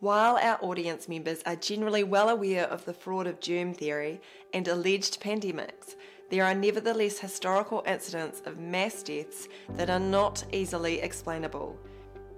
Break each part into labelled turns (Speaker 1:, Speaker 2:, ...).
Speaker 1: While our audience members are generally well aware of the fraud of germ theory and alleged pandemics, there are nevertheless historical incidents of mass deaths that are not easily explainable.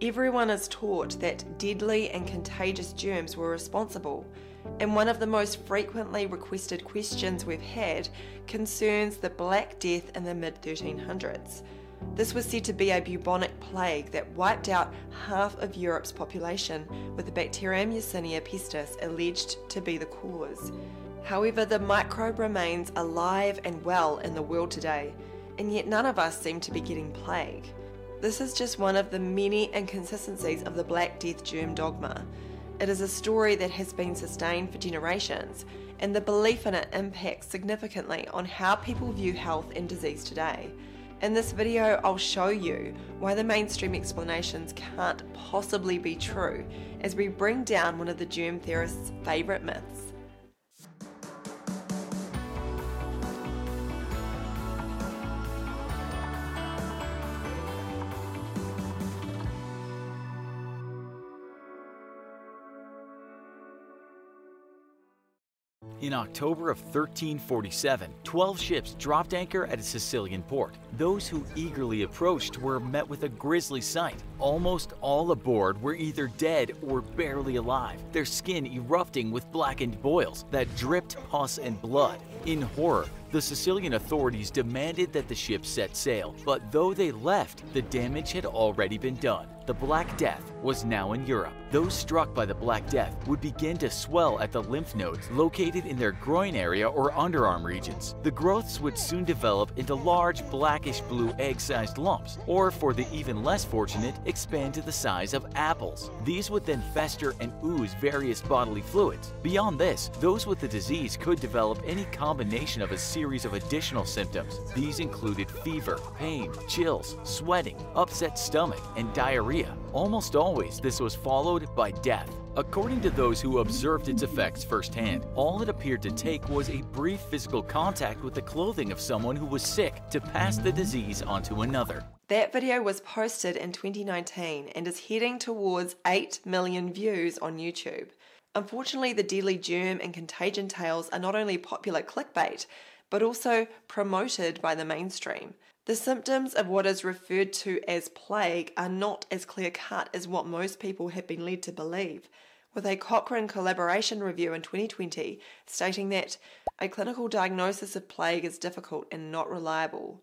Speaker 1: Everyone is taught that deadly and contagious germs were responsible, and one of the most frequently requested questions we've had concerns the Black Death in the mid 1300s. This was said to be a bubonic plague that wiped out half of Europe's population, with the bacterium Yersinia pestis alleged to be the cause. However, the microbe remains alive and well in the world today, and yet none of us seem to be getting plague. This is just one of the many inconsistencies of the Black Death germ dogma. It is a story that has been sustained for generations, and the belief in it impacts significantly on how people view health and disease today. In this video, I'll show you why the mainstream explanations can't possibly be true as we bring down one of the germ theorists' favourite myths.
Speaker 2: In October of 1347, 12 ships dropped anchor at a Sicilian port. Those who eagerly approached were met with a grisly sight. Almost all aboard were either dead or barely alive, their skin erupting with blackened boils that dripped pus and blood. In horror, the Sicilian authorities demanded that the ship set sail, but though they left, the damage had already been done. The Black Death was now in Europe. Those struck by the Black Death would begin to swell at the lymph nodes located in their groin area or underarm regions. The growths would soon develop into large blackish blue egg-sized lumps, or for the even less fortunate, expand to the size of apples. These would then fester and ooze various bodily fluids. Beyond this, those with the disease could develop any combination of a series of additional symptoms. These included fever, pain, chills, sweating, upset stomach, and diarrhea Almost always, this was followed by death. According to those who observed its effects firsthand, all it appeared to take was a brief physical contact with the clothing of someone who was sick to pass the disease onto another.
Speaker 1: That video was posted in 2019 and is heading towards 8 million views on YouTube. Unfortunately, the deadly germ and contagion tales are not only popular clickbait, but also promoted by the mainstream. The symptoms of what is referred to as plague are not as clear cut as what most people have been led to believe, with a Cochrane collaboration review in 2020 stating that a clinical diagnosis of plague is difficult and not reliable.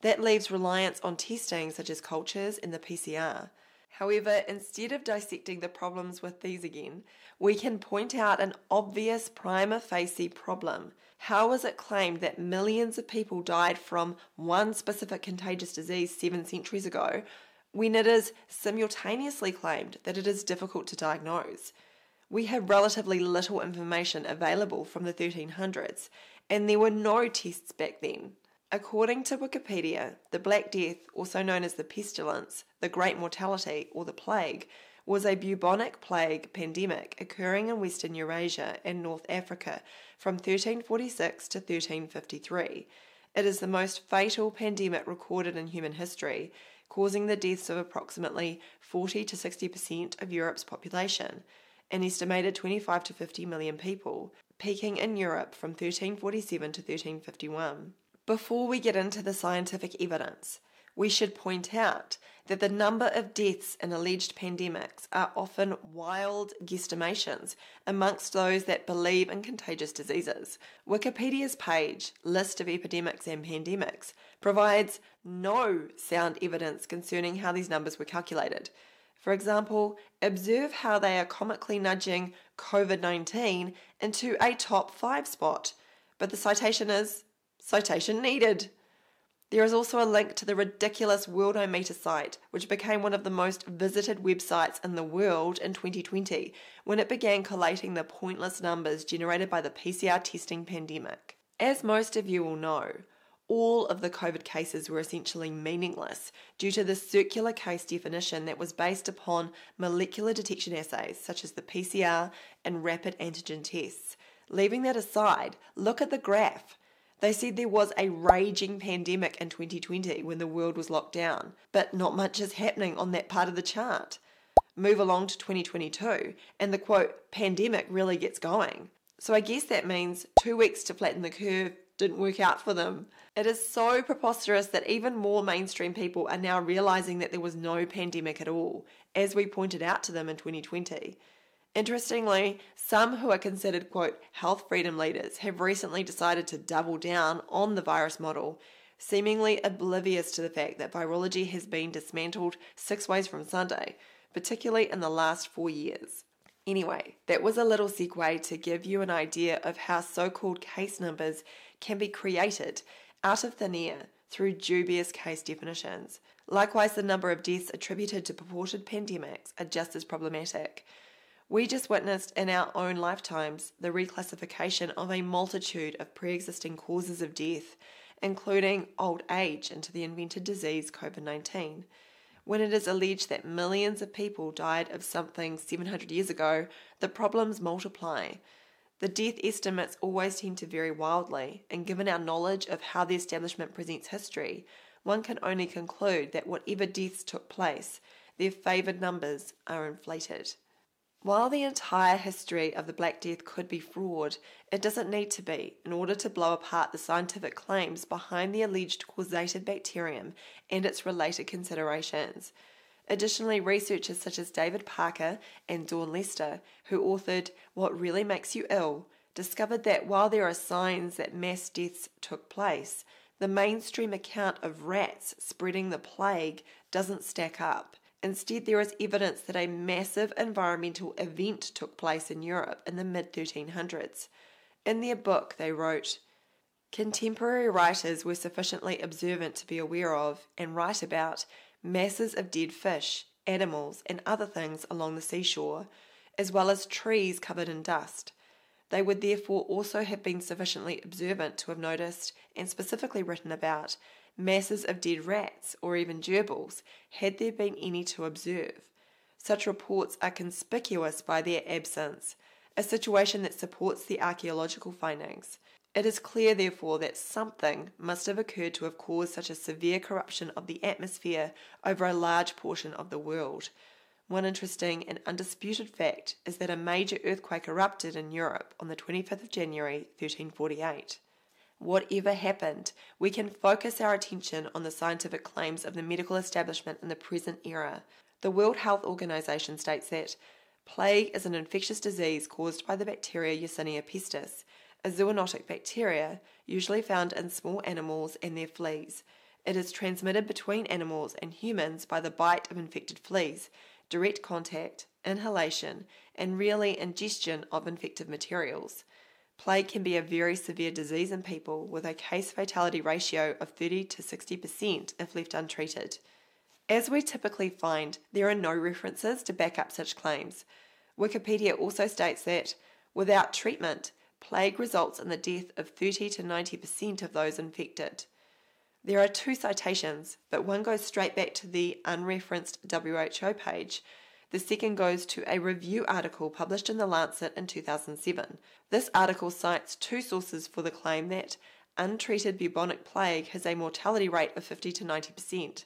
Speaker 1: That leaves reliance on testing such as cultures and the PCR. However, instead of dissecting the problems with these again, we can point out an obvious prima facie problem. How is it claimed that millions of people died from one specific contagious disease seven centuries ago when it is simultaneously claimed that it is difficult to diagnose? We have relatively little information available from the 1300s, and there were no tests back then. According to Wikipedia, the Black Death, also known as the pestilence, the Great Mortality, or the Plague, was a bubonic plague pandemic occurring in Western Eurasia and North Africa from 1346 to 1353. It is the most fatal pandemic recorded in human history, causing the deaths of approximately 40 to 60% of Europe's population, an estimated 25 to 50 million people, peaking in Europe from 1347 to 1351. Before we get into the scientific evidence, we should point out that the number of deaths in alleged pandemics are often wild guesstimations amongst those that believe in contagious diseases. Wikipedia's page, List of Epidemics and Pandemics, provides no sound evidence concerning how these numbers were calculated. For example, observe how they are comically nudging COVID 19 into a top 5 spot, but the citation is Citation needed. There is also a link to the ridiculous Worldometer site, which became one of the most visited websites in the world in 2020 when it began collating the pointless numbers generated by the PCR testing pandemic. As most of you will know, all of the COVID cases were essentially meaningless due to the circular case definition that was based upon molecular detection assays such as the PCR and rapid antigen tests. Leaving that aside, look at the graph. They said there was a raging pandemic in 2020 when the world was locked down, but not much is happening on that part of the chart. move along to 2022 and the quote, pandemic really gets going. So I guess that means two weeks to flatten the curve didn't work out for them. It is so preposterous that even more mainstream people are now realizing that there was no pandemic at all, as we pointed out to them in 2020. Interestingly, some who are considered, quote, health freedom leaders have recently decided to double down on the virus model, seemingly oblivious to the fact that virology has been dismantled six ways from Sunday, particularly in the last four years. Anyway, that was a little segue to give you an idea of how so called case numbers can be created out of thin air through dubious case definitions. Likewise, the number of deaths attributed to purported pandemics are just as problematic. We just witnessed in our own lifetimes the reclassification of a multitude of pre existing causes of death, including old age, into the invented disease COVID 19 when it is alleged that millions of people died of something 700 years ago, the problems multiply. The death estimates always tend to vary wildly, and given our knowledge of how the establishment presents history, one can only conclude that whatever deaths took place, their favoured numbers are inflated. While the entire history of the Black Death could be fraud, it doesn't need to be in order to blow apart the scientific claims behind the alleged causative bacterium and its related considerations. Additionally, researchers such as David Parker and Dawn Lester, who authored What Really Makes You Ill, discovered that while there are signs that mass deaths took place, the mainstream account of rats spreading the plague doesn't stack up. Instead, there is evidence that a massive environmental event took place in Europe in the mid 1300s. In their book, they wrote Contemporary writers were sufficiently observant to be aware of and write about masses of dead fish, animals, and other things along the seashore, as well as trees covered in dust. They would therefore also have been sufficiently observant to have noticed and specifically written about masses of dead rats or even gerbils, had there been any to observe. Such reports are conspicuous by their absence, a situation that supports the archaeological findings. It is clear, therefore, that something must have occurred to have caused such a severe corruption of the atmosphere over a large portion of the world. One interesting and undisputed fact is that a major earthquake erupted in Europe on the 25th of January 1348 whatever happened, we can focus our attention on the scientific claims of the medical establishment in the present era. The World Health Organization states that plague is an infectious disease caused by the bacteria Yersinia pestis, a zoonotic bacteria usually found in small animals and their fleas. It is transmitted between animals and humans by the bite of infected fleas, direct contact, inhalation, and rarely ingestion of infective materials. Plague can be a very severe disease in people with a case fatality ratio of 30 to 60% if left untreated. As we typically find, there are no references to back up such claims. Wikipedia also states that, without treatment, plague results in the death of 30 to 90% of those infected. There are two citations, but one goes straight back to the unreferenced WHO page the second goes to a review article published in The Lancet in 2007. This article cites two sources for the claim that untreated bubonic plague has a mortality rate of 50 to 90%.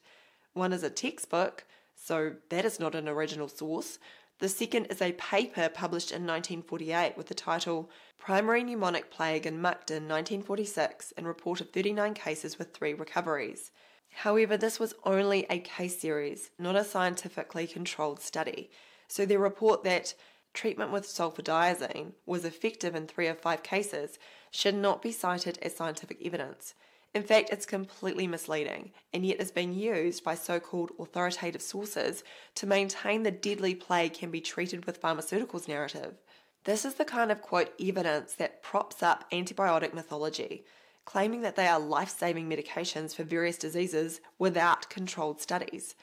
Speaker 1: One is a textbook, so that is not an original source. The second is a paper published in 1948 with the title Primary Pneumonic Plague in Mukden 1946 and report of 39 cases with three recoveries. However, this was only a case series, not a scientifically controlled study. So their report that treatment with sulfadiazine was effective in three of five cases should not be cited as scientific evidence. In fact, it's completely misleading and yet is being used by so called authoritative sources to maintain the deadly plague can be treated with pharmaceuticals narrative. This is the kind of quote evidence that props up antibiotic mythology claiming that they are life saving medications for various diseases without controlled studies.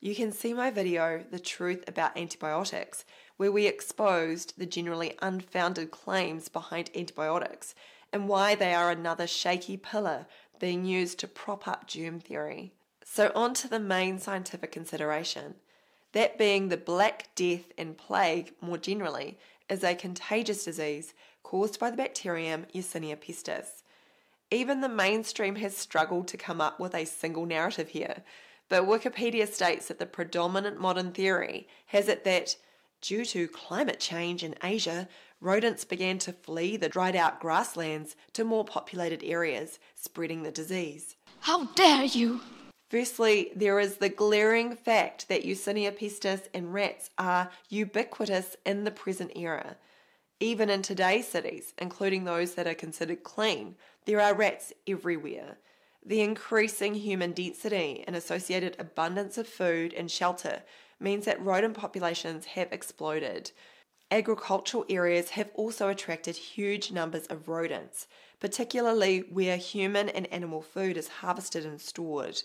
Speaker 1: You can see my video, The Truth About Antibiotics, where we exposed the generally unfounded claims behind antibiotics and why they are another shaky pillar being used to prop up germ theory. So, on to the main scientific consideration that being the Black Death and plague more generally is a contagious disease caused by the bacterium Yersinia pestis. Even the mainstream has struggled to come up with a single narrative here. but Wikipedia states that the predominant modern theory has it that due to climate change in Asia, rodents began to flee the dried out grasslands to more populated areas, spreading the disease.
Speaker 3: How dare you!
Speaker 1: Firstly, there is the glaring fact that Yersinia pestis and rats are ubiquitous in the present era. Even in today's cities, including those that are considered clean, there are rats everywhere. The increasing human density and associated abundance of food and shelter means that rodent populations have exploded. Agricultural areas have also attracted huge numbers of rodents, particularly where human and animal food is harvested and stored.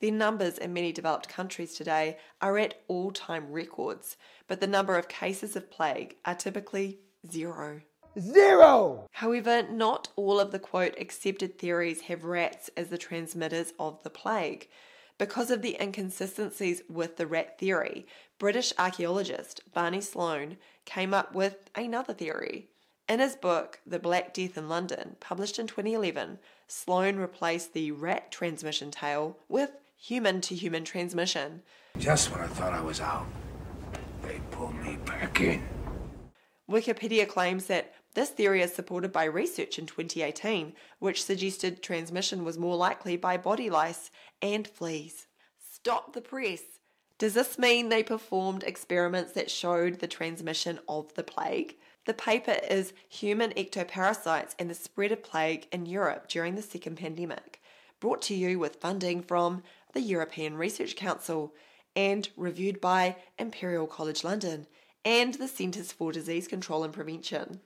Speaker 1: Their numbers in many developed countries today are at all time records, but the number of cases of plague are typically zero.
Speaker 4: Zero!
Speaker 1: However, not all of the quote accepted theories have rats as the transmitters of the plague. Because of the inconsistencies with the rat theory, British archaeologist Barney Sloane came up with another theory. In his book, The Black Death in London, published in 2011, Sloane replaced the rat transmission tale with human to human transmission.
Speaker 5: Just when I thought I was out, they pulled me back in.
Speaker 1: Wikipedia claims that this theory is supported by research in 2018, which suggested transmission was more likely by body lice and fleas. Stop the press. Does this mean they performed experiments that showed the transmission of the plague? The paper is Human Ectoparasites and the Spread of Plague in Europe During the Second Pandemic, brought to you with funding from the European Research Council and reviewed by Imperial College London and the Centres for Disease Control and Prevention.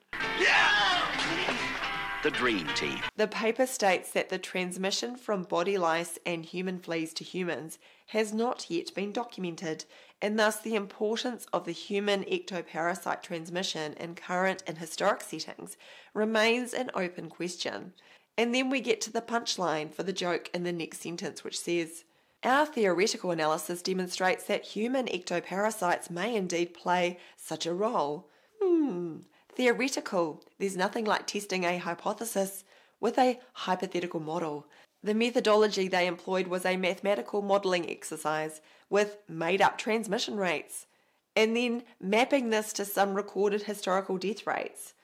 Speaker 6: The Dream Team.
Speaker 1: The paper states that the transmission from body lice and human fleas to humans has not yet been documented, and thus the importance of the human ectoparasite transmission in current and historic settings remains an open question. And then we get to the punchline for the joke in the next sentence, which says, our theoretical analysis demonstrates that human ectoparasites may indeed play such a role. Hmm, theoretical. There's nothing like testing a hypothesis with a hypothetical model. The methodology they employed was a mathematical modelling exercise with made up transmission rates, and then mapping this to some recorded historical death rates.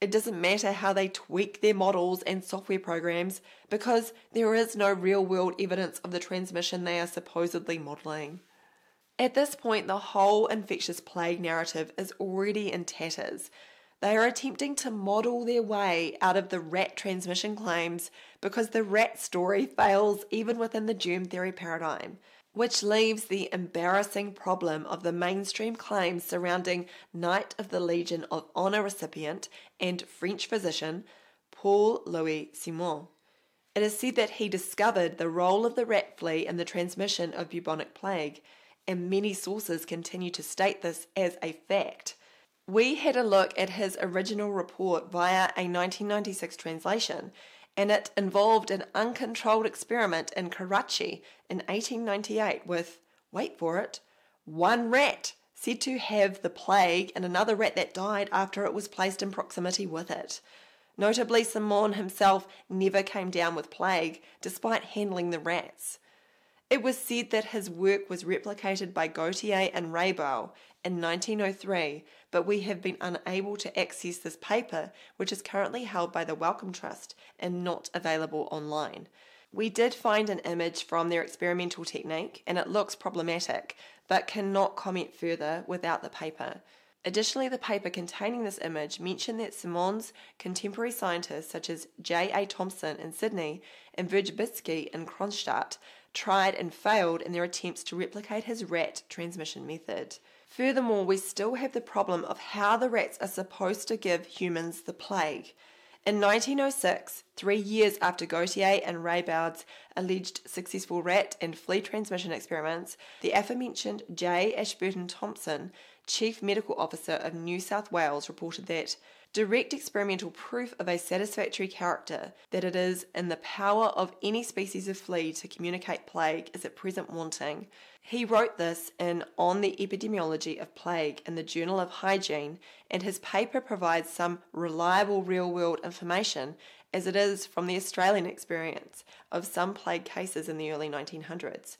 Speaker 1: It doesn't matter how they tweak their models and software programs because there is no real world evidence of the transmission they are supposedly modelling. At this point, the whole infectious plague narrative is already in tatters. They are attempting to model their way out of the rat transmission claims because the rat story fails even within the germ theory paradigm which leaves the embarrassing problem of the mainstream claims surrounding Knight of the Legion of Honor recipient and French physician Paul Louis Simon. It is said that he discovered the role of the rat flea in the transmission of bubonic plague, and many sources continue to state this as a fact. We had a look at his original report via a 1996 translation, and it involved an uncontrolled experiment in Karachi in 1898 with, wait for it, one rat said to have the plague and another rat that died after it was placed in proximity with it. Notably, Simon himself never came down with plague despite handling the rats. It was said that his work was replicated by Gautier and Raybaud in 1903, but we have been unable to access this paper, which is currently held by the Wellcome Trust and not available online. We did find an image from their experimental technique, and it looks problematic, but cannot comment further without the paper. Additionally, the paper containing this image mentioned that Simon's contemporary scientists, such as J. A. Thompson in Sydney and Verbitsky in Kronstadt, tried and failed in their attempts to replicate his rat transmission method. Furthermore, we still have the problem of how the rats are supposed to give humans the plague. In 1906, three years after Gautier and Raybaud's alleged successful rat and flea transmission experiments, the aforementioned J. Ashburton Thompson, Chief Medical Officer of New South Wales, reported that direct experimental proof of a satisfactory character that it is in the power of any species of flea to communicate plague is at present wanting. He wrote this in On the Epidemiology of Plague in the Journal of Hygiene, and his paper provides some reliable real world information as it is from the Australian experience of some plague cases in the early 1900s.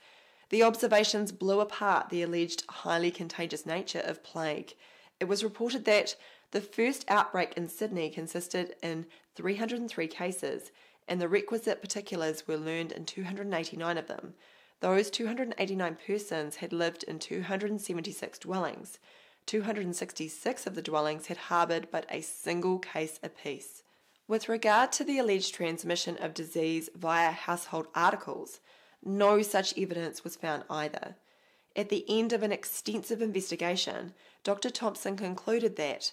Speaker 1: The observations blew apart the alleged highly contagious nature of plague. It was reported that the first outbreak in Sydney consisted in 303 cases, and the requisite particulars were learned in 289 of them. Those 289 persons had lived in 276 dwellings. 266 of the dwellings had harboured but a single case apiece. With regard to the alleged transmission of disease via household articles, no such evidence was found either. At the end of an extensive investigation, Dr. Thompson concluded that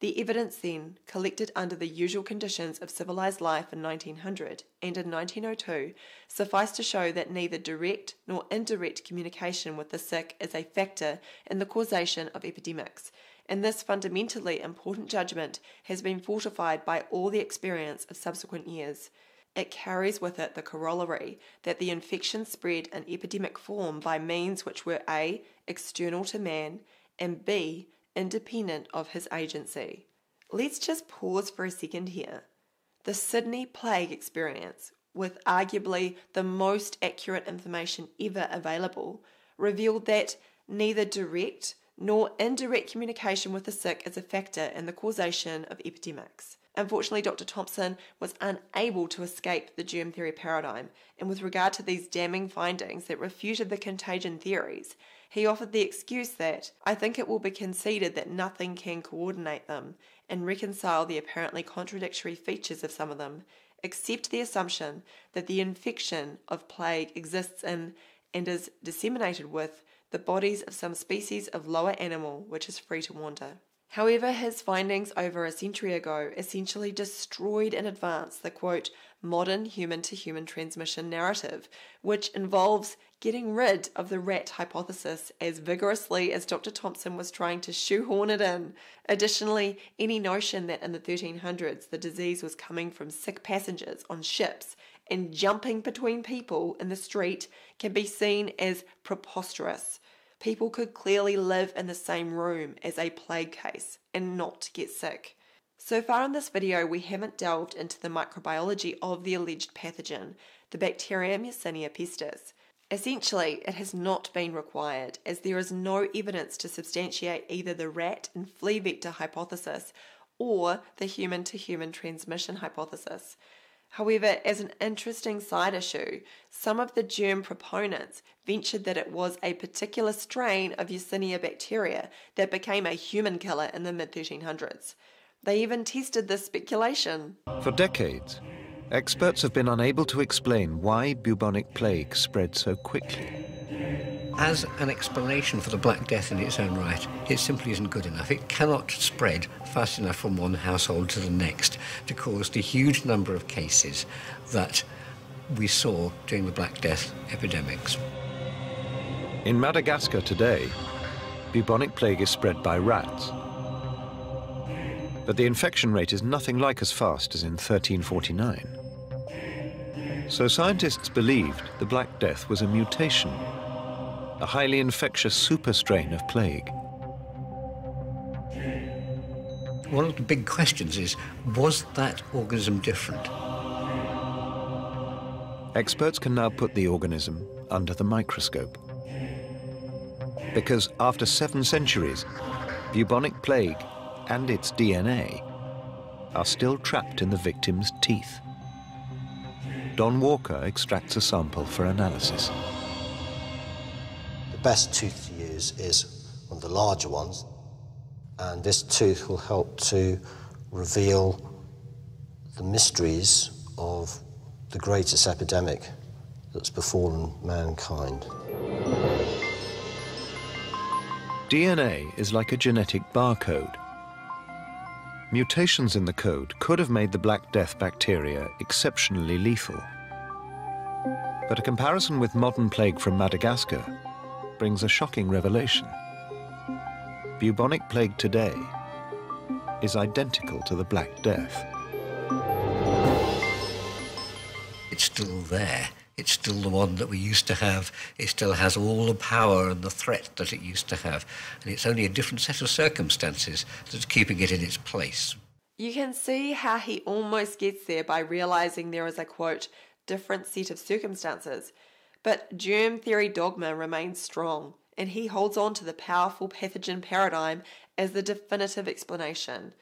Speaker 1: the evidence then, collected under the usual conditions of civilized life in 1900 and in 1902, sufficed to show that neither direct nor indirect communication with the sick is a factor in the causation of epidemics, and this fundamentally important judgment has been fortified by all the experience of subsequent years. It carries with it the corollary that the infection spread in epidemic form by means which were A. external to man, and B independent of his agency. Let's just pause for a second here. The Sydney plague experience, with arguably the most accurate information ever available, revealed that neither direct nor indirect communication with the sick is a factor in the causation of epidemics. Unfortunately, Dr. Thompson was unable to escape the germ theory paradigm, and with regard to these damning findings that refuted the contagion theories, he offered the excuse that I think it will be conceded that nothing can coordinate them and reconcile the apparently contradictory features of some of them, except the assumption that the infection of plague exists in and is disseminated with the bodies of some species of lower animal which is free to wander. However, his findings over a century ago essentially destroyed in advance the quote, modern human to human transmission narrative, which involves getting rid of the rat hypothesis as vigorously as Dr. Thompson was trying to shoehorn it in. Additionally, any notion that in the 1300s the disease was coming from sick passengers on ships and jumping between people in the street can be seen as preposterous. People could clearly live in the same room as a plague case and not get sick. So far in this video, we haven't delved into the microbiology of the alleged pathogen, the bacterium Yersinia pestis. Essentially, it has not been required as there is no evidence to substantiate either the rat and flea vector hypothesis or the human to human transmission hypothesis. However, as an interesting side issue, some of the germ proponents ventured that it was a particular strain of Yersinia bacteria that became a human killer in the mid 1300s. They even tested this speculation.
Speaker 3: For decades, experts have been unable to explain why bubonic plague spread so quickly.
Speaker 4: As an explanation for the Black Death in its own right, it simply isn't good enough. It cannot spread fast enough from one household to the next to cause the huge number of cases that we saw during the Black Death epidemics.
Speaker 3: In Madagascar today, bubonic plague is spread by rats. But the infection rate is nothing like as fast as in 1349. So scientists believed the Black Death was a mutation, a highly infectious super strain of plague.
Speaker 4: One of the big questions is, was that organism different?
Speaker 3: Experts can now put the organism under the microscope. Because after seven centuries, bubonic plague and its DNA are still trapped in the victim's teeth. Don Walker extracts a sample for analysis.
Speaker 6: The best tooth to use is one of the larger ones, and this tooth will help to reveal the mysteries of the greatest epidemic that's befallen mankind.
Speaker 3: DNA is like a genetic barcode. Mutations in the code could have made the Black Death bacteria exceptionally lethal. But a comparison with modern plague from Madagascar brings a shocking revelation. Bubonic plague today is identical to the Black Death.
Speaker 4: It's still there. It's still the one that we used to have. It still has all the power and the threat that it used to have. And it's only a different set of circumstances that's keeping it in its place.
Speaker 1: You can see how he almost gets there by realizing there is a quote, different set of circumstances. But germ theory dogma remains strong, and he holds on to the powerful pathogen paradigm as the definitive explanation.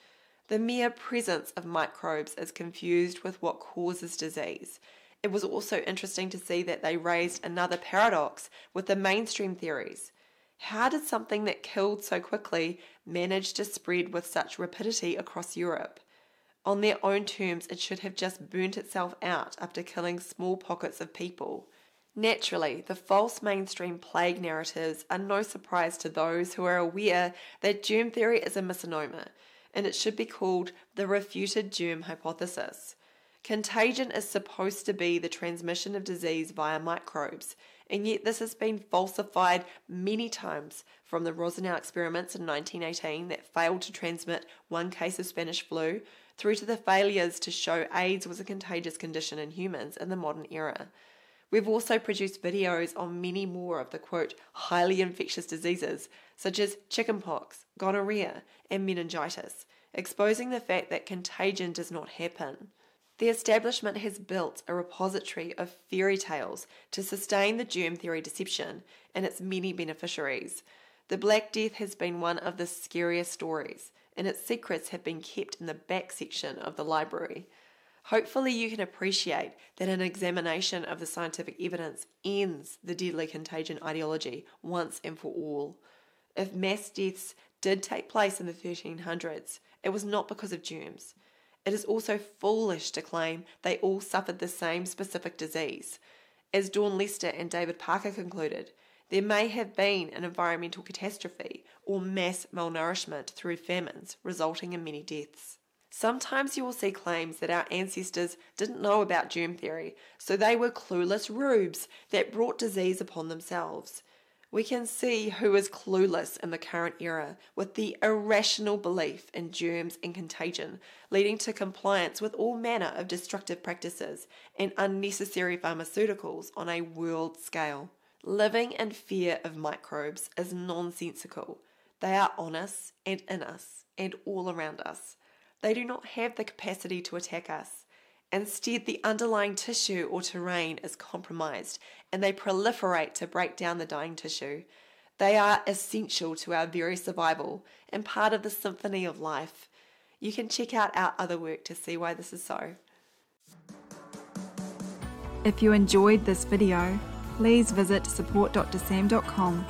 Speaker 1: The mere presence of microbes is confused with what causes disease. It was also interesting to see that they raised another paradox with the mainstream theories. How did something that killed so quickly manage to spread with such rapidity across Europe? On their own terms, it should have just burnt itself out after killing small pockets of people. Naturally, the false mainstream plague narratives are no surprise to those who are aware that germ theory is a misnomer, and it should be called the refuted germ hypothesis. Contagion is supposed to be the transmission of disease via microbes, and yet this has been falsified many times from the Rosenau experiments in 1918 that failed to transmit one case of Spanish flu through to the failures to show AIDS was a contagious condition in humans in the modern era. We've also produced videos on many more of the quote, highly infectious diseases, such as chickenpox, gonorrhea, and meningitis, exposing the fact that contagion does not happen. The establishment has built a repository of fairy tales to sustain the germ theory deception and its many beneficiaries. The Black Death has been one of the scariest stories, and its secrets have been kept in the back section of the library. Hopefully, you can appreciate that an examination of the scientific evidence ends the deadly contagion ideology once and for all. If mass deaths did take place in the 1300s, it was not because of germs. It is also foolish to claim they all suffered the same specific disease. As Dawn Lester and David Parker concluded, there may have been an environmental catastrophe or mass malnourishment through famines, resulting in many deaths. Sometimes you will see claims that our ancestors didn't know about germ theory, so they were clueless rubes that brought disease upon themselves. We can see who is clueless in the current era with the irrational belief in germs and contagion, leading to compliance with all manner of destructive practices and unnecessary pharmaceuticals on a world scale. Living in fear of microbes is nonsensical. They are on us and in us and all around us. They do not have the capacity to attack us. Instead, the underlying tissue or terrain is compromised and they proliferate to break down the dying tissue. They are essential to our very survival and part of the symphony of life. You can check out our other work to see why this is so.
Speaker 7: If you enjoyed this video, please visit supportdrsam.com